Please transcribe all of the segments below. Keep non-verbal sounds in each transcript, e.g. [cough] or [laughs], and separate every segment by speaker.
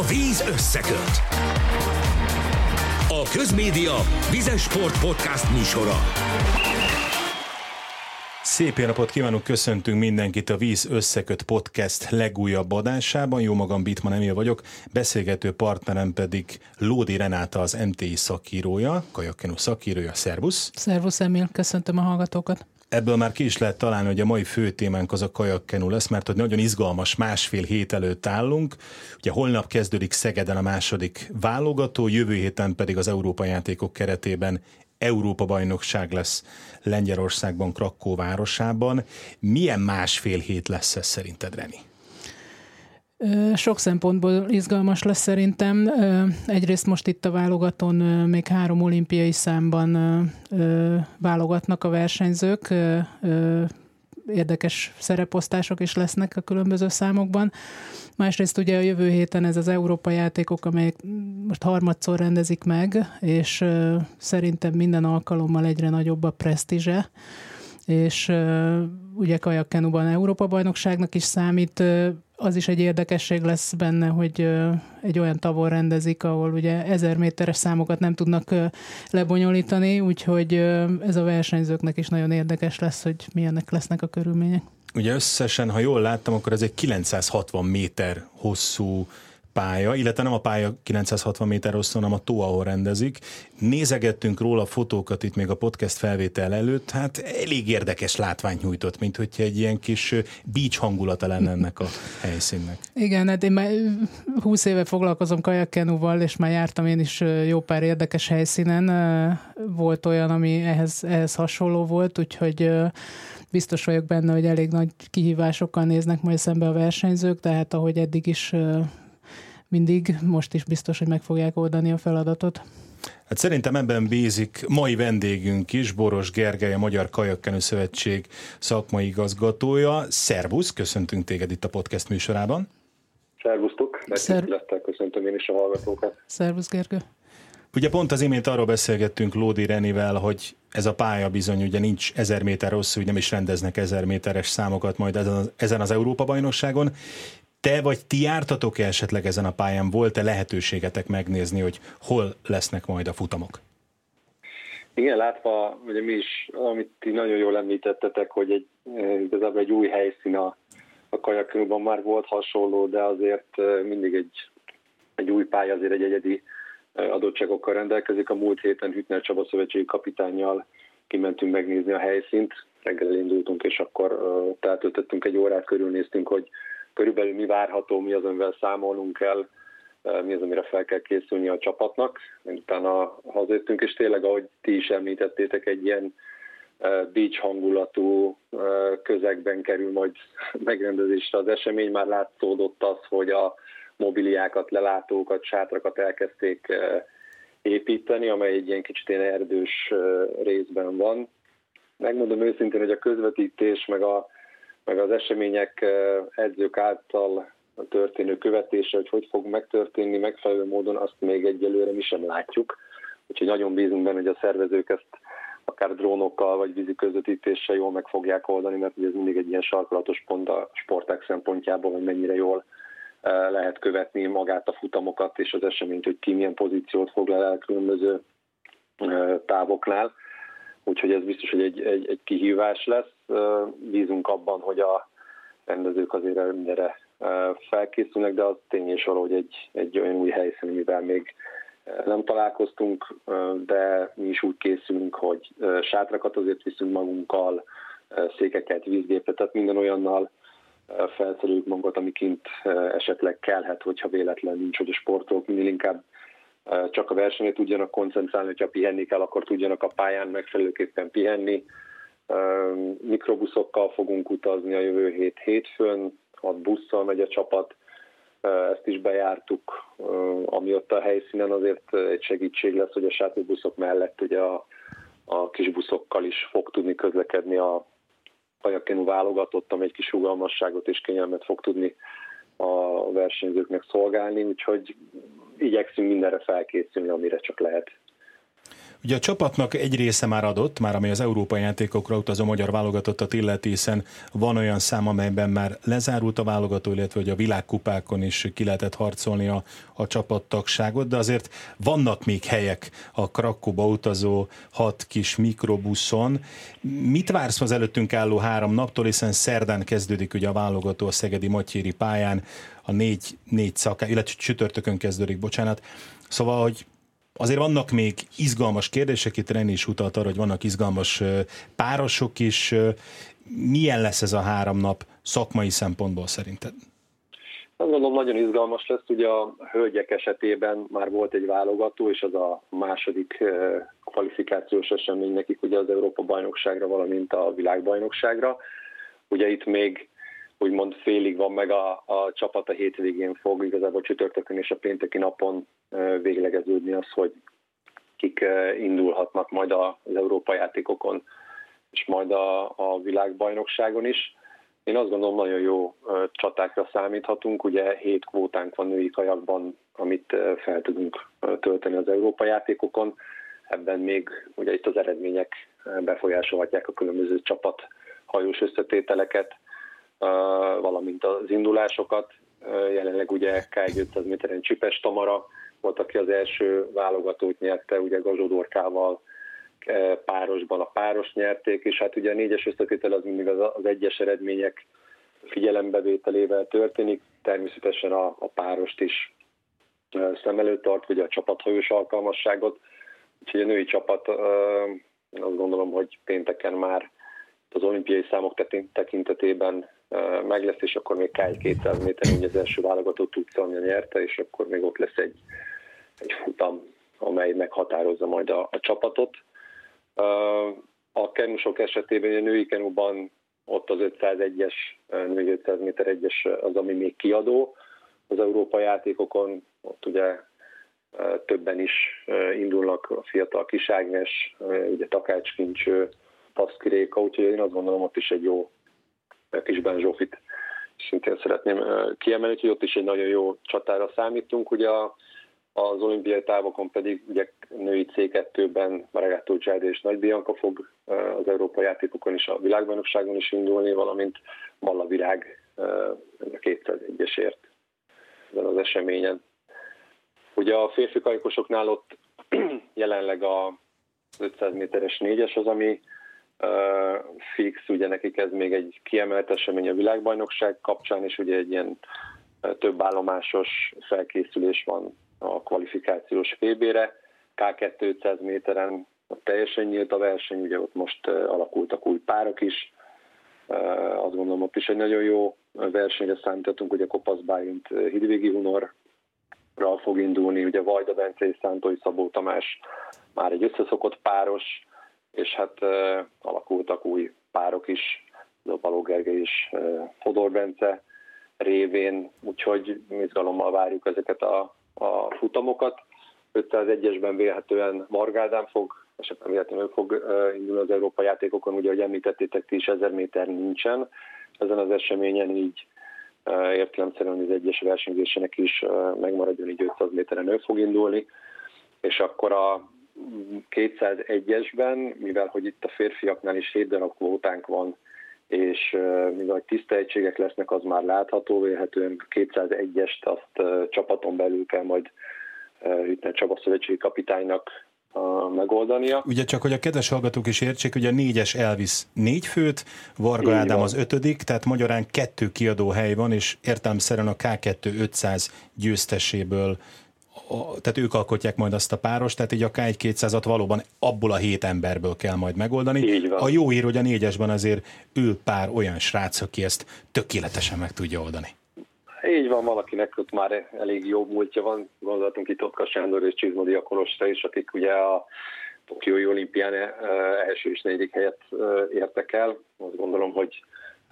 Speaker 1: A víz összeköt. A Közmédia Vizes Sport Podcast műsora.
Speaker 2: Szép napot kívánok, köszöntünk mindenkit a Víz Összeköt Podcast legújabb adásában. Jó magam Bitman Emil vagyok, beszélgető partnerem pedig Lódi Renáta, az MTI szakírója, kajakkenu szakírója. Szervusz!
Speaker 3: Szervusz Emil, köszöntöm a hallgatókat!
Speaker 2: Ebből már ki is lehet találni, hogy a mai fő témánk az a kajakkenu lesz, mert hogy nagyon izgalmas másfél hét előtt állunk. Ugye holnap kezdődik Szegeden a második válogató, jövő héten pedig az Európa játékok keretében Európa bajnokság lesz Lengyelországban, Krakó városában. Milyen másfél hét lesz ez szerinted, Reni?
Speaker 3: Sok szempontból izgalmas lesz szerintem. Egyrészt most itt a válogatón még három olimpiai számban válogatnak a versenyzők, érdekes szereposztások is lesznek a különböző számokban. Másrészt ugye a jövő héten ez az Európa játékok, amelyek most harmadszor rendezik meg, és szerintem minden alkalommal egyre nagyobb a presztízse, és ugye kajakkenuban Európa bajnokságnak is számít, az is egy érdekesség lesz benne, hogy egy olyan tavon rendezik, ahol ugye ezer méteres számokat nem tudnak lebonyolítani, úgyhogy ez a versenyzőknek is nagyon érdekes lesz, hogy milyenek lesznek a körülmények.
Speaker 2: Ugye összesen, ha jól láttam, akkor ez egy 960 méter hosszú pálya, illetve nem a pálya 960 méter hosszú, hanem a tó, ahol rendezik. Nézegettünk róla fotókat itt még a podcast felvétel előtt, hát elég érdekes látványt nyújtott, mint hogyha egy ilyen kis beach hangulata lenne ennek a helyszínnek.
Speaker 3: Igen, hát én már 20 éve foglalkozom kajakkenúval, és már jártam én is jó pár érdekes helyszínen. Volt olyan, ami ehhez, ehhez hasonló volt, úgyhogy biztos vagyok benne, hogy elég nagy kihívásokkal néznek majd szembe a versenyzők, tehát ahogy eddig is mindig, most is biztos, hogy meg fogják oldani a feladatot.
Speaker 2: Hát szerintem ebben bízik mai vendégünk is, Boros Gergely, a Magyar Kajakkenő Szövetség szakmai igazgatója. Szervusz, köszöntünk téged itt a podcast műsorában.
Speaker 4: Szervusztok, Szer- köszöntöm én is a hallgatókat.
Speaker 3: Szervusz Gergő.
Speaker 2: Ugye pont az imént arról beszélgettünk Lódi Renivel, hogy ez a pálya bizony ugye nincs ezer méter hosszú, úgy nem is rendeznek ezer méteres számokat majd ezen az, ezen az Európa-bajnokságon. Te vagy ti jártatok -e esetleg ezen a pályán? Volt-e lehetőségetek megnézni, hogy hol lesznek majd a futamok?
Speaker 4: Igen, látva, ugye mi is, amit ti nagyon jól említettetek, hogy egy, igazából egy új helyszín a, a kajakkőben már volt hasonló, de azért mindig egy, egy új pálya, azért egy egyedi adottságokkal rendelkezik. A múlt héten Hütner Csaba szövetségi kapitányjal kimentünk megnézni a helyszínt, reggel indultunk, és akkor uh, eltöltöttünk egy órát, körülnéztünk, hogy körülbelül mi várható, mi az, amivel számolnunk kell, mi az, amire fel kell készülni a csapatnak. Utána hazajöttünk, és tényleg, ahogy ti is említettétek, egy ilyen beach hangulatú közegben kerül majd [laughs] megrendezésre az esemény. Már látszódott az, hogy a mobiliákat, lelátókat, sátrakat elkezdték építeni, amely egy ilyen kicsit ilyen erdős részben van. Megmondom őszintén, hogy a közvetítés, meg, a, meg az események edzők által történő követése, hogy hogy fog megtörténni megfelelő módon, azt még egyelőre mi sem látjuk. Úgyhogy nagyon bízunk benne, hogy a szervezők ezt akár drónokkal vagy vízi közvetítéssel jól meg fogják oldani, mert ez mindig egy ilyen sarkalatos pont a sporták szempontjából, hogy mennyire jól lehet követni magát a futamokat és az eseményt, hogy ki milyen pozíciót foglal el különböző távoknál. Úgyhogy ez biztos, hogy egy, egy, egy kihívás lesz. Bízunk abban, hogy a rendezők azért mindenre felkészülnek, de az tény és hogy egy, egy olyan új helyszín, amivel még nem találkoztunk, de mi is úgy készülünk, hogy sátrakat azért viszünk magunkkal, székeket, vízgépet, tehát minden olyannal felszereljük magunkat, ami esetleg kellhet, hogyha véletlen nincs, hogy a sportolók minél inkább csak a versenyre tudjanak koncentrálni, hogyha pihenni kell, akkor tudjanak a pályán megfelelőképpen pihenni. Mikrobuszokkal fogunk utazni a jövő hét hétfőn, hat busszal megy a csapat, ezt is bejártuk, ami ott a helyszínen azért egy segítség lesz, hogy a sátorbuszok mellett ugye a, a kis buszokkal is fog tudni közlekedni a, kajakenu válogatott, egy kis rugalmasságot és kényelmet fog tudni a versenyzőknek szolgálni, úgyhogy igyekszünk mindenre felkészülni, amire csak lehet.
Speaker 2: Ugye a csapatnak egy része már adott, már ami az európai játékokra utazó magyar válogatottat illeti, hiszen van olyan szám, amelyben már lezárult a válogató, illetve hogy a világkupákon is ki lehetett harcolni a, a csapattagságot, de azért vannak még helyek a Krakóba utazó hat kis mikrobuszon. Mit vársz az előttünk álló három naptól, hiszen szerdán kezdődik ugye a válogató a Szegedi Matyéri pályán, a négy, négy szaká, illetve csütörtökön kezdődik, bocsánat. Szóval, hogy Azért vannak még izgalmas kérdések, itt René is utalt arra, hogy vannak izgalmas párosok is. Milyen lesz ez a három nap szakmai szempontból szerinted?
Speaker 4: Azt gondolom nagyon izgalmas lesz, ugye a hölgyek esetében már volt egy válogató, és az a második kvalifikációs esemény nekik ugye az Európa bajnokságra, valamint a világbajnokságra. Ugye itt még úgymond félig van meg a, a csapat a hétvégén fog igazából csütörtökön és a pénteki napon véglegeződni az, hogy kik indulhatnak majd az Európa játékokon és majd a, a világbajnokságon is. Én azt gondolom, nagyon jó csatákra számíthatunk. Ugye hét kvótánk van női kajakban, amit fel tudunk tölteni az Európa játékokon. Ebben még ugye itt az eredmények befolyásolhatják a különböző csapat hajós összetételeket, valamint az indulásokat. Jelenleg ugye K500 méteren Csipes Tamara volt, aki az első válogatót nyerte, ugye Gazsodorkával párosban a páros nyerték, és hát ugye a négyes összetétel az mindig az, egyes eredmények figyelembevételével történik, természetesen a, a párost is szem előtt tart, ugye a csapathajós alkalmasságot, úgyhogy a női csapat azt gondolom, hogy pénteken már az olimpiai számok tekintetében meg lesz, és akkor még K1 200 méter, ugye az első válogató Tucania nyerte, és akkor még ott lesz egy, egy futam, amely meghatározza majd a, a csapatot. A kenusok esetében a női kenuban ott az 501-es, női 500 méter egyes az, ami még kiadó az Európa játékokon, ott ugye többen is indulnak, a fiatal Kiságnes, ugye Takács Kincső, Paszki Réka, úgyhogy én azt gondolom, ott is egy jó Kisben Zsófit szintén szeretném kiemelni, hogy ott is egy nagyon jó csatára számítunk. Ugye az olimpiai távokon pedig ugye női C2-ben Maragato Csáde és Nagy Bianca fog az Európai játékokon is, a világbajnokságon is indulni, valamint Malla Virág a 201-esért ezen az eseményen. Ugye a férfi kajkosoknál ott [clears throat] jelenleg a 500 méteres négyes az, ami fix, ugye nekik ez még egy kiemelt esemény a világbajnokság kapcsán, és ugye egy ilyen több állomásos felkészülés van a kvalifikációs VB-re. K200 méteren teljesen nyílt a verseny, ugye ott most alakultak új párok is. Azt gondolom, ott is egy nagyon jó versenyre számítottunk, ugye Kopasz Bálint Hidvégi Hunorral fog indulni, ugye Vajda Bence és Szántói Szabó Tamás már egy összeszokott páros, és hát alakultak új párok is, Baló Gergely és Fodor Bence révén, úgyhogy izgalommal várjuk ezeket a, a futamokat. 501-esben vélhetően Margádán fog, esetleg véletlenül fog indulni az Európa játékokon, ugye, ahogy említettétek ti is, 1000 méter nincsen ezen az eseményen, így értelemszerűen az egyes versenyzésének is megmaradjon, így 500 méteren ő fog indulni, és akkor a 201-esben, mivel hogy itt a férfiaknál is 7 darab kvótánk van, és mivel tiszta egységek lesznek, az már látható, vélhetően 201-est azt csapaton belül kell majd Hütner Csaba szövetségi kapitánynak megoldania.
Speaker 2: Ugye csak, hogy a kedves hallgatók is értsék, ugye a négyes elvisz négy főt, Varga Így Ádám van. az ötödik, tehát magyarán kettő kiadó hely van, és értelmszerűen a K2 500 győzteséből tehát ők alkotják majd azt a páros, tehát így a K1-200-at valóban abból a hét emberből kell majd megoldani. A jó ír, hogy a négyesben azért ül pár olyan srác, aki ezt tökéletesen meg tudja oldani.
Speaker 4: Így van, valakinek ott már elég jó múltja van, gondoltunk itt Otka Sándor és Csizmodi Akolosra is, akik ugye a Tokiói olimpián eh, első és negyedik helyet eh, értek el. Azt gondolom, hogy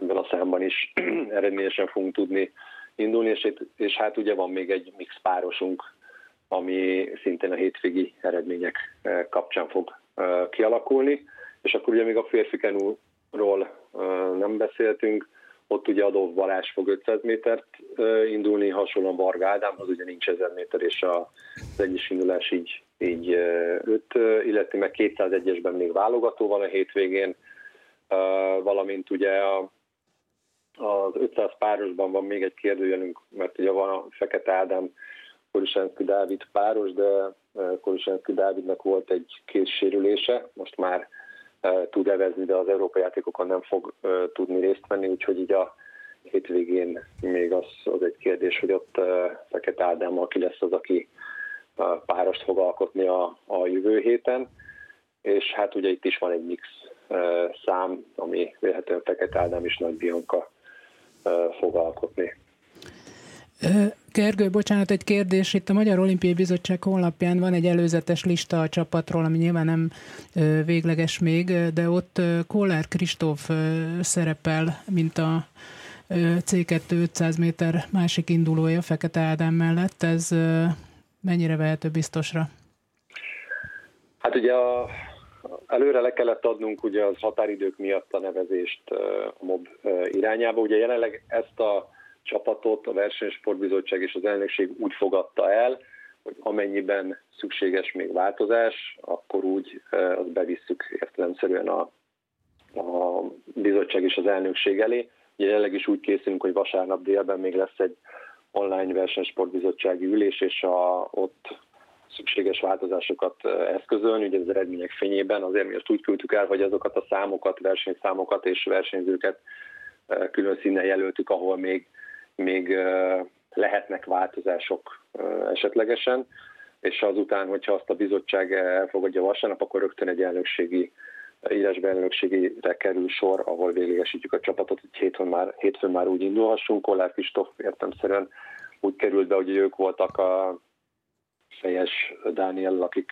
Speaker 4: ebben a számban is [clears throat] eredményesen fogunk tudni indulni, és, és hát ugye van még egy mix párosunk, ami szintén a hétvégi eredmények eh, kapcsán fog kialakulni. És akkor ugye még a férfi kenúról nem beszéltünk, ott ugye Adolf Balázs fog 500 métert indulni, hasonlóan Varga Ádámhoz, ugye nincs 1000 méter, és az egyes indulás így, így 5, illetve meg 201-esben még válogató van a hétvégén, valamint ugye a, az 500 párosban van még egy kérdőjelünk, mert ugye van a Fekete Ádám, Korisánszki Dávid páros, de Korisánszki Dávidnak volt egy készsérülése, most már tud evezni, de az Európai játékokon nem fog tudni részt venni, úgyhogy így a hétvégén még az, az egy kérdés, hogy ott Fekete Ádám, aki lesz az, aki párost fog alkotni a, a jövő héten, és hát ugye itt is van egy mix szám, ami véletlenül Fekete Ádám és Nagy Bianca fog alkotni.
Speaker 3: Gergő, bocsánat, egy kérdés. Itt a Magyar Olimpiai Bizottság honlapján van egy előzetes lista a csapatról, ami nyilván nem végleges még, de ott Kollár Kristóf szerepel, mint a C2 500 méter másik indulója Fekete Ádám mellett. Ez mennyire vehető biztosra?
Speaker 4: Hát ugye a, előre le kellett adnunk ugye az határidők miatt a nevezést a MOB irányába. Ugye jelenleg ezt a csapatot a Versenysportbizottság és az elnökség úgy fogadta el, hogy amennyiben szükséges még változás, akkor úgy azt bevisszük értelemszerűen a, a bizottság és az elnökség elé. Jelenleg is úgy készülünk, hogy vasárnap délben még lesz egy online versenysportbizottsági ülés, és a, ott szükséges változásokat eszközölni, ugye az eredmények fényében, azért mi azt úgy küldtük el, hogy azokat a számokat, versenyszámokat és versenyzőket külön színen jelöltük, ahol még még lehetnek változások esetlegesen, és azután, hogyha azt a bizottság elfogadja vasárnap, akkor rögtön egy elnökségi írásban elnökségére kerül sor, ahol véglegesítjük a csapatot, hogy hétfőn már, hétfőn már úgy indulhassunk. Kollár Kristóf értemszerűen úgy került be, hogy ők voltak a Fejes Dániel, akik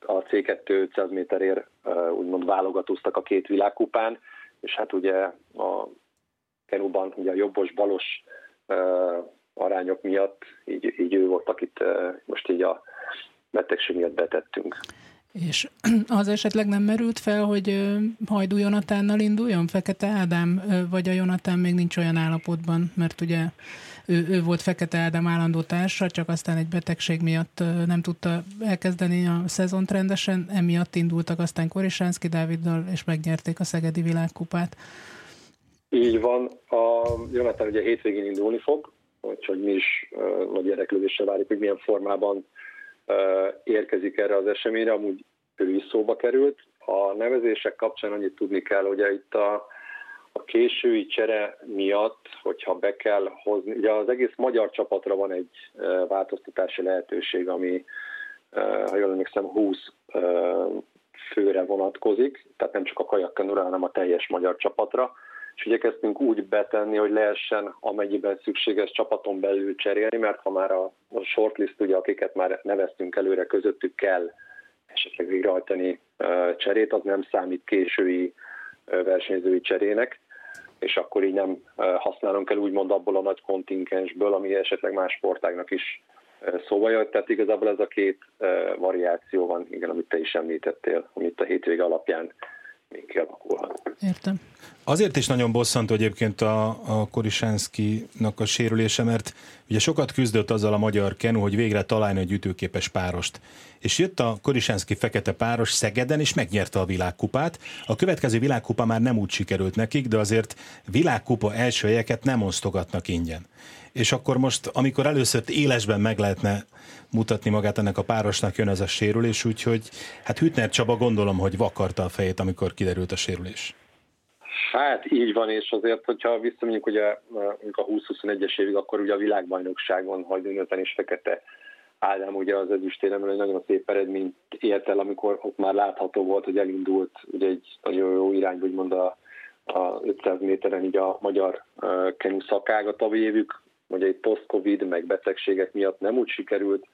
Speaker 4: a C2 500 méterért úgymond válogatóztak a két világkupán, és hát ugye a Kenuban ugye a jobbos-balos arányok miatt, így, így ő volt, akit most így a betegség miatt betettünk.
Speaker 3: És [clears throat] az esetleg nem merült fel, hogy Hajdú Jonatánnal induljon Fekete Ádám, vagy a Jonatán még nincs olyan állapotban, mert ugye ő, ő volt Fekete Ádám állandó társa, csak aztán egy betegség miatt nem tudta elkezdeni a szezont rendesen, emiatt indultak aztán Korisánszki Dáviddal, és megnyerték a Szegedi világkupát.
Speaker 4: Így van. A Jonathan ugye hétvégén indulni fog, úgyhogy mi is nagy érdeklődéssel várjuk, hogy milyen formában érkezik erre az eseményre. Amúgy ő is szóba került. A nevezések kapcsán annyit tudni kell, hogy itt a, a késői csere miatt, hogyha be kell hozni, ugye az egész magyar csapatra van egy változtatási lehetőség, ami, ha jól emlékszem, 20 uh, főre vonatkozik, tehát nem csak a kajakkenura, hanem a teljes magyar csapatra és igyekeztünk úgy betenni, hogy lehessen amennyiben szükséges csapaton belül cserélni, mert ha már a, a shortlist, ugye, akiket már neveztünk előre, közöttük kell esetleg végrehajtani cserét, az nem számít késői versenyzői cserének, és akkor így nem használunk el úgymond abból a nagy kontingensből, ami esetleg más sportágnak is szóba jött. Tehát igazából ez a két variáció van, igen, amit te is említettél, amit a hétvége alapján még kialakulhat.
Speaker 3: Értem.
Speaker 2: Azért is nagyon bosszantó egyébként a, a Korisánszkinak a sérülése, mert ugye sokat küzdött azzal a magyar kenu, hogy végre találni egy ütőképes párost. És jött a Korisánszki fekete páros Szegeden, és megnyerte a világkupát. A következő világkupa már nem úgy sikerült nekik, de azért világkupa első helyeket nem osztogatnak ingyen. És akkor most, amikor először élesben meg lehetne mutatni magát ennek a párosnak, jön ez a sérülés, úgyhogy hát Hütner Csaba gondolom, hogy vakarta a fejét, amikor kiderült a sérülés.
Speaker 4: Hát így van, és azért, hogyha visszamegyünk ugye a 20-21-es évig, akkor ugye a világbajnokságon Hajdúnyöten és Fekete Ádám ugye az ezüstéremről egy nagyon szép eredményt ért el, amikor ott már látható volt, hogy elindult ugye egy nagyon jó irány, úgymond a, a 500 méteren így a magyar uh, kenu szakágat a évük, ugye egy post-covid, meg betegségek miatt nem úgy sikerült,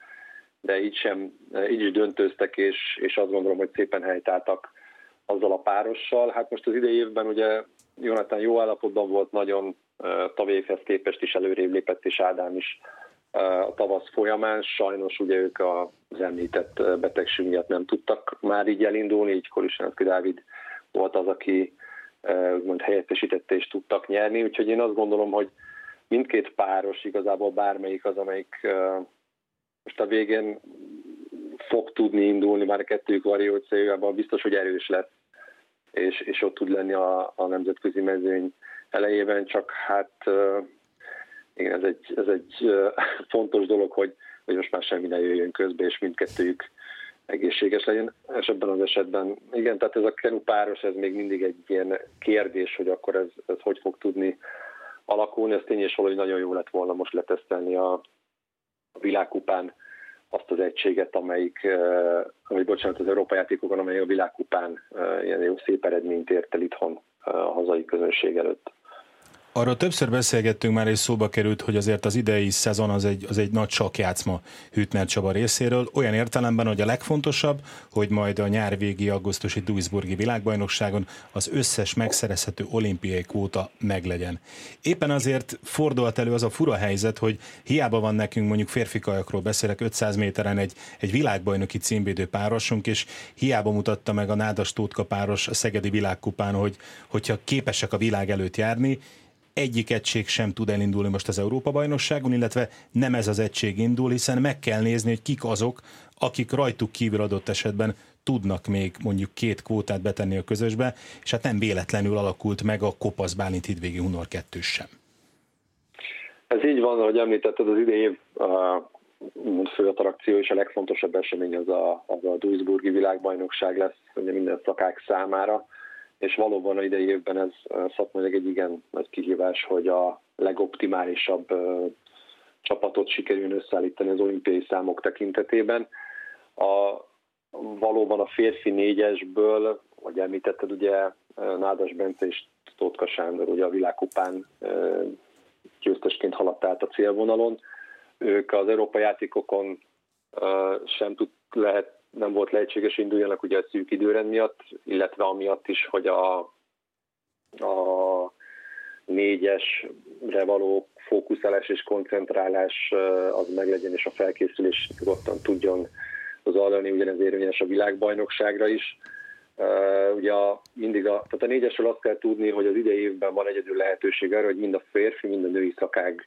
Speaker 4: de így, sem, így is döntöztek, és, és azt gondolom, hogy szépen helytáltak azzal a párossal. Hát most az idei évben ugye Jonathan jó állapotban volt, nagyon tavévhez képest is előrébb lépett, és Ádám is a tavasz folyamán. Sajnos ugye ők az említett betegség miatt nem tudtak már így elindulni, így Kolisánszki Dávid volt az, aki úgymond helyettesítette és tudtak nyerni, úgyhogy én azt gondolom, hogy mindkét páros igazából bármelyik az, amelyik most a végén fog tudni indulni, már a kettőjük varióciájában biztos, hogy erős lesz, és, és ott tud lenni a, a nemzetközi mezőny elejében, csak hát igen, ez egy, ez egy fontos dolog, hogy, hogy most már semmi ne jöjjön közbe, és mindkettőjük egészséges legyen. És ebben az esetben, igen, tehát ez a kenu páros, ez még mindig egy ilyen kérdés, hogy akkor ez, ez hogy fog tudni alakulni. Ez tény és valahogy nagyon jó lett volna most letesztelni a, a világkupán azt az egységet, amelyik, amelyik bocsánat, az Európa játékokon, amely a világkupán ilyen jó szép eredményt ért el itthon a hazai közönség előtt.
Speaker 2: Arról többször beszélgettünk már, és szóba került, hogy azért az idei szezon az egy, az egy nagy sakjátszma Hütner Csaba részéről, olyan értelemben, hogy a legfontosabb, hogy majd a nyár végi augusztusi Duisburgi világbajnokságon az összes megszerezhető olimpiai kvóta meglegyen. Éppen azért fordult elő az a fura helyzet, hogy hiába van nekünk mondjuk férfi kajakról beszélek 500 méteren egy, egy világbajnoki címvédő párosunk, és hiába mutatta meg a Nádas Tótka páros a Szegedi világkupán, hogy hogyha képesek a világ előtt járni, egyik egység sem tud elindulni most az Európa-bajnokságon, illetve nem ez az egység indul, hiszen meg kell nézni, hogy kik azok, akik rajtuk kívül adott esetben tudnak még mondjuk két kvótát betenni a közösbe, és hát nem véletlenül alakult meg a Kopasz Bálint Hidvégi Hunor 2 sem.
Speaker 4: Ez így van, ahogy említetted, az idei fő attrakció és a legfontosabb esemény az a, az a Duisburgi világbajnokság lesz ugye minden szakák számára és valóban a idei évben ez szakmailag egy igen nagy kihívás, hogy a legoptimálisabb csapatot sikerül összeállítani az olimpiai számok tekintetében. A, valóban a férfi négyesből, hogy említetted, ugye Nádas Bence és Tótka Sándor ugye a világkupán győztesként haladt át a célvonalon. Ők az Európai játékokon sem tud, lehet nem volt lehetséges induljanak ugye a szűk időrend miatt, illetve amiatt is, hogy a, a négyesre való fókuszálás és koncentrálás az meglegyen, és a felkészülés nyugodtan tudjon zajlani, ugyanez érvényes a világbajnokságra is. ugye a, mindig a, tehát a négyesről azt kell tudni, hogy az idei évben van egyedül lehetőség arra, hogy mind a férfi, mind a női szakág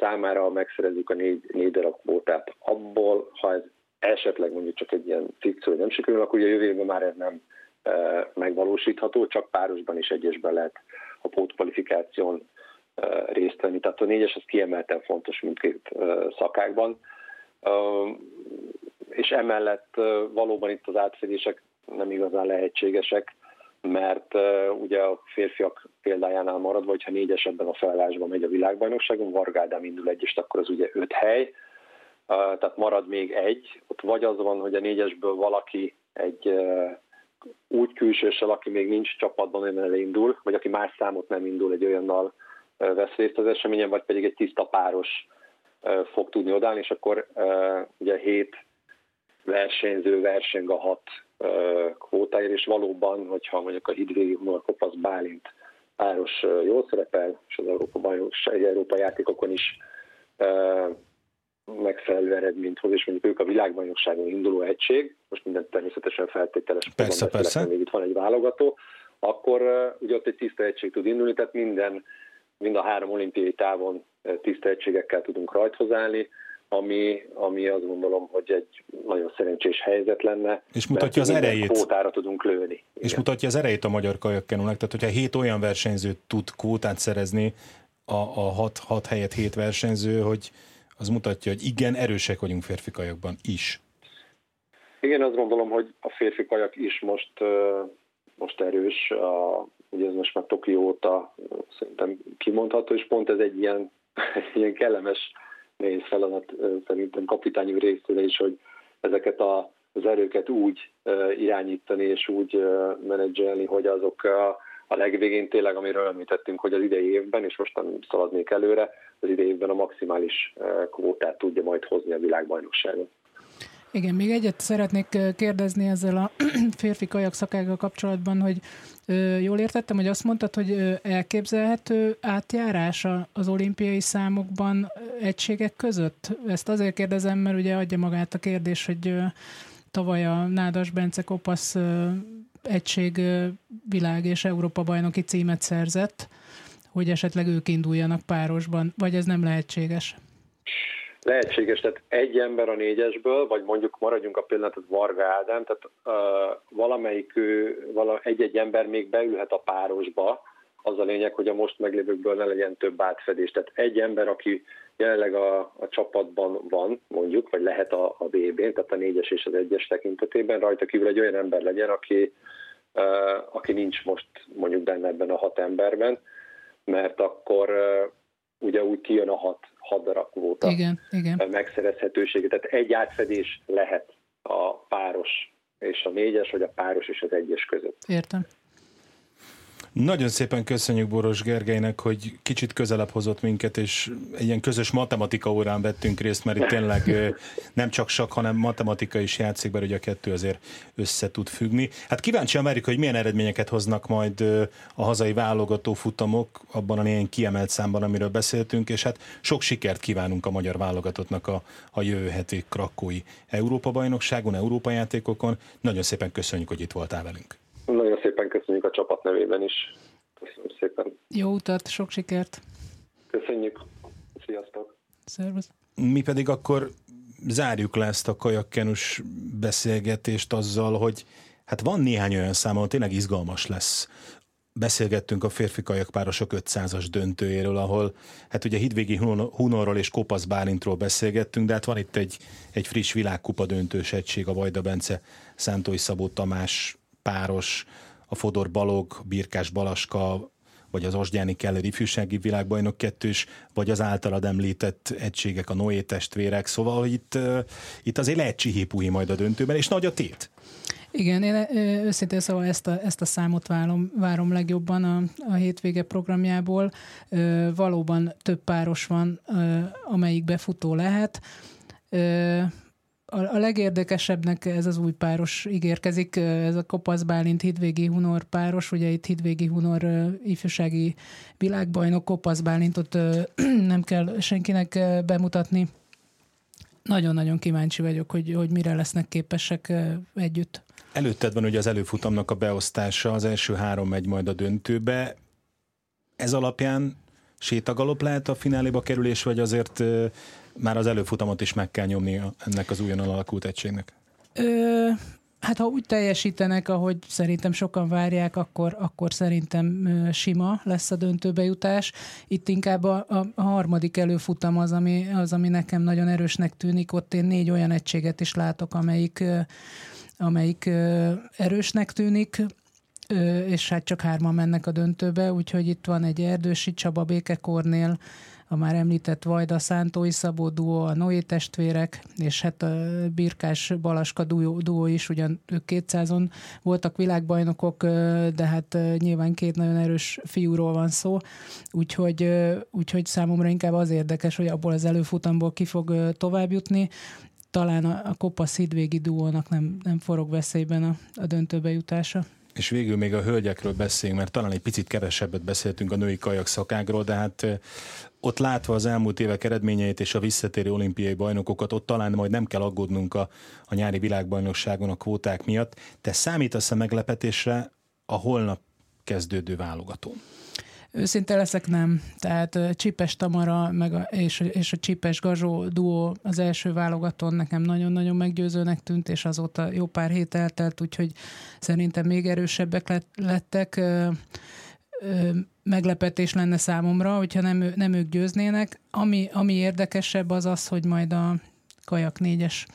Speaker 4: számára megszerezzük a négy, négy darab kvótát. Abból, ha ez esetleg mondjuk csak egy ilyen fikció, hogy nem sikerül, akkor ugye jövő évben már ez nem e, megvalósítható, csak párosban is egyesben lehet a pótkvalifikáción e, részt venni. Tehát a négyes az kiemelten fontos mindkét e, szakákban. És emellett valóban itt az átfedések nem igazán lehetségesek, mert ugye a férfiak példájánál maradva, hogyha négyes ebben a felállásban megy a világbajnokságon, Vargádám indul egy, és akkor az ugye öt hely, tehát marad még egy. Ott vagy az van, hogy a négyesből valaki egy úgy külsőssel, aki még nincs csapatban, olyan elindul, vagy aki más számot nem indul, egy olyannal vesz részt az eseményen, vagy pedig egy tiszta páros fog tudni odállni, és akkor ugye hét versenyző verseng a hat kvótáért, és valóban, hogyha mondjuk a Hidvégi Hunor Kopasz Bálint páros jól szerepel, és az Európa, bajnokság, Európa játékokon is megfelelő eredményt hoz, és mondjuk ők a világbajnokságon induló egység, most minden természetesen feltételes,
Speaker 2: persze, persze.
Speaker 4: még itt van egy válogató, akkor ugye ott egy tiszta egység tud indulni, tehát minden, mind a három olimpiai távon tiszta egységekkel tudunk rajthoz állni, ami, ami azt gondolom, hogy egy nagyon szerencsés helyzet lenne.
Speaker 2: És mutatja az erejét.
Speaker 4: Kvótára tudunk lőni.
Speaker 2: És Igen. mutatja az erejét a magyar kajakkenúnak, tehát hogyha hét olyan versenyző tud kvótát szerezni, a, a hat, hat helyet hét versenyző, hogy, az mutatja, hogy igen, erősek vagyunk férfi kajakban is.
Speaker 4: Igen, azt gondolom, hogy a férfi kajak is most, most erős. A, ugye ez most már Tokió óta szerintem kimondható, és pont ez egy ilyen, [laughs] ilyen kellemes nehéz feladat szerintem kapitányi részére is, hogy ezeket a, az erőket úgy irányítani és úgy menedzselni, hogy azok a, a legvégén tényleg, amiről említettünk, hogy az idei évben, és mostan szaladnék előre, az idei évben a maximális eh, kvótát tudja majd hozni a világbajnokságon.
Speaker 3: Igen, még egyet szeretnék eh, kérdezni ezzel a [clears throat] férfi kajak szakággal kapcsolatban, hogy jól értettem, hogy azt mondtad, hogy elképzelhető átjárása az olimpiai számokban egységek között? Ezt azért kérdezem, mert ugye adja magát a kérdés, hogy tavaly a Nádas Bence Kopasz egység világ és Európa bajnoki címet szerzett, hogy esetleg ők induljanak párosban, vagy ez nem lehetséges?
Speaker 4: Lehetséges, tehát egy ember a négyesből, vagy mondjuk maradjunk a pillanatot Varga Ádám, tehát uh, valamelyik ő, vala, egy-egy ember még beülhet a párosba, az a lényeg, hogy a most meglévőkből ne legyen több átfedés. Tehát egy ember, aki jelenleg a, a csapatban van, mondjuk, vagy lehet a, a BB-n, tehát a négyes és az egyes tekintetében, rajta kívül egy olyan ember legyen, aki, uh, aki nincs most mondjuk benne ebben a hat emberben, mert akkor uh, ugye úgy kijön a hat, hat darab kvóta
Speaker 3: igen, igen.
Speaker 4: megszerezhetősége. Tehát egy átfedés lehet a páros és a négyes, vagy a páros és az egyes között.
Speaker 3: Értem.
Speaker 2: Nagyon szépen köszönjük Boros Gergelynek, hogy kicsit közelebb hozott minket, és egy ilyen közös matematika órán vettünk részt, mert itt tényleg nem csak sak, hanem matematika is játszik, mert ugye a kettő azért össze tud függni. Hát kíváncsi Amerika, hogy milyen eredményeket hoznak majd a hazai válogató futamok abban a néhány kiemelt számban, amiről beszéltünk, és hát sok sikert kívánunk a magyar válogatottnak a, a jövő heti krakói Európa-bajnokságon, Európa-játékokon. Nagyon szépen köszönjük, hogy itt voltál velünk.
Speaker 4: Nagyon szépen köszönjük a csapat nevében is. Köszönöm szépen.
Speaker 3: Jó utat, sok sikert.
Speaker 4: Köszönjük. Sziasztok.
Speaker 3: Szervusz.
Speaker 2: Mi pedig akkor zárjuk le ezt a kajakkenus beszélgetést azzal, hogy hát van néhány olyan szám, ahol tényleg izgalmas lesz. Beszélgettünk a férfi kajakpárosok 500-as döntőjéről, ahol hát ugye Hidvégi Hunorról és Kopasz Bálintról beszélgettünk, de hát van itt egy, egy friss világkupa döntős egység, a Vajda Bence, Szántói Szabó Tamás páros, a Fodor Balog, Birkás Balaska, vagy az Osgyáni Keller ifjúsági világbajnok kettős, vagy az általad említett egységek, a Noé testvérek, szóval itt, itt azért lehet csihépúhi majd a döntőben, és nagy a tét.
Speaker 3: Igen, én őszintén szóval ezt a, ezt a számot várom, várom legjobban a, a hétvége programjából. Valóban több páros van, amelyik befutó lehet a, a legérdekesebbnek ez az új páros ígérkezik, ez a Kopasz Bálint Hidvégi Hunor páros, ugye itt Hidvégi Hunor ifjúsági világbajnok, Kopasz Bálintot [clears throat] nem kell senkinek bemutatni. Nagyon-nagyon kíváncsi vagyok, hogy, hogy mire lesznek képesek együtt.
Speaker 2: Előtted van ugye az előfutamnak a beosztása, az első három megy majd a döntőbe. Ez alapján sétagalop lehet a fináléba kerülés, vagy azért már az előfutamot is meg kell nyomni ennek az újonnan alakult egységnek?
Speaker 3: Ö, hát ha úgy teljesítenek, ahogy szerintem sokan várják, akkor, akkor szerintem sima lesz a döntőbe jutás. Itt inkább a, a, harmadik előfutam az ami, az, ami nekem nagyon erősnek tűnik. Ott én négy olyan egységet is látok, amelyik, amelyik erősnek tűnik és hát csak hárman mennek a döntőbe, úgyhogy itt van egy Erdősi Csaba Békekornél, a már említett Vajda Szántói Szabó duó, a Noé testvérek, és hát a Birkás Balaska duó, duó is, ugyan ők 200-on voltak világbajnokok, de hát nyilván két nagyon erős fiúról van szó, úgyhogy, úgyhogy számomra inkább az érdekes, hogy abból az előfutamból ki fog tovább jutni, talán a, a Kopasz Hidvégi duónak nem, nem forog veszélyben a, a döntőbe jutása.
Speaker 2: És végül még a hölgyekről beszéljünk, mert talán egy picit kevesebbet beszéltünk a női kajak szakágról, de hát ott látva az elmúlt évek eredményeit és a visszatérő olimpiai bajnokokat, ott talán majd nem kell aggódnunk a, a nyári világbajnokságon a kvóták miatt. Te számítasz a meglepetésre a holnap kezdődő válogatón?
Speaker 3: Őszinte leszek, nem. Tehát Csipes Tamara meg a, és, és a Csipes Gazsó duó az első válogatón nekem nagyon-nagyon meggyőzőnek tűnt, és azóta jó pár hét eltelt, úgyhogy szerintem még erősebbek lett, lettek. Meglepetés lenne számomra, hogyha nem, nem ők győznének. Ami, ami érdekesebb az az, hogy majd a kajak négyes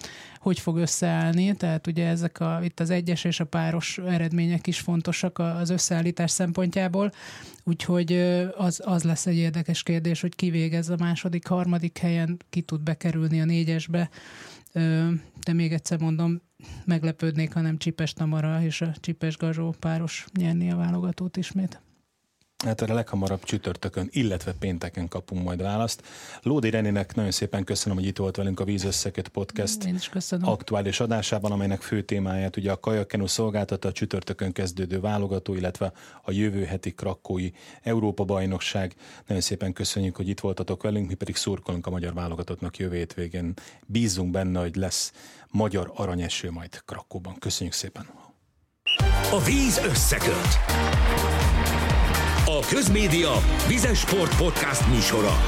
Speaker 3: hogy fog összeállni, tehát ugye ezek a, itt az egyes és a páros eredmények is fontosak az összeállítás szempontjából, úgyhogy az, az lesz egy érdekes kérdés, hogy ki végez a második, harmadik helyen, ki tud bekerülni a négyesbe, de még egyszer mondom, meglepődnék, ha nem Csipes Tamara és a Csipes Gazsó páros nyerni a válogatót ismét.
Speaker 2: Hát erre leghamarabb csütörtökön, illetve pénteken kapunk majd választ. Lódi Renének nagyon szépen köszönöm, hogy itt volt velünk a Víz Összeket Podcast
Speaker 3: Én is köszönöm.
Speaker 2: aktuális adásában, amelynek fő témáját ugye a Kajakkenu szolgáltatta a csütörtökön kezdődő válogató, illetve a jövő heti krakkói Európa bajnokság. Nagyon szépen köszönjük, hogy itt voltatok velünk, mi pedig szurkolunk a magyar válogatottnak jövő hétvégén. Bízunk benne, hogy lesz magyar aranyeső majd Krakóban. Köszönjük szépen!
Speaker 1: A víz összeköt. Közmédia Vizes Sport Podcast műsora.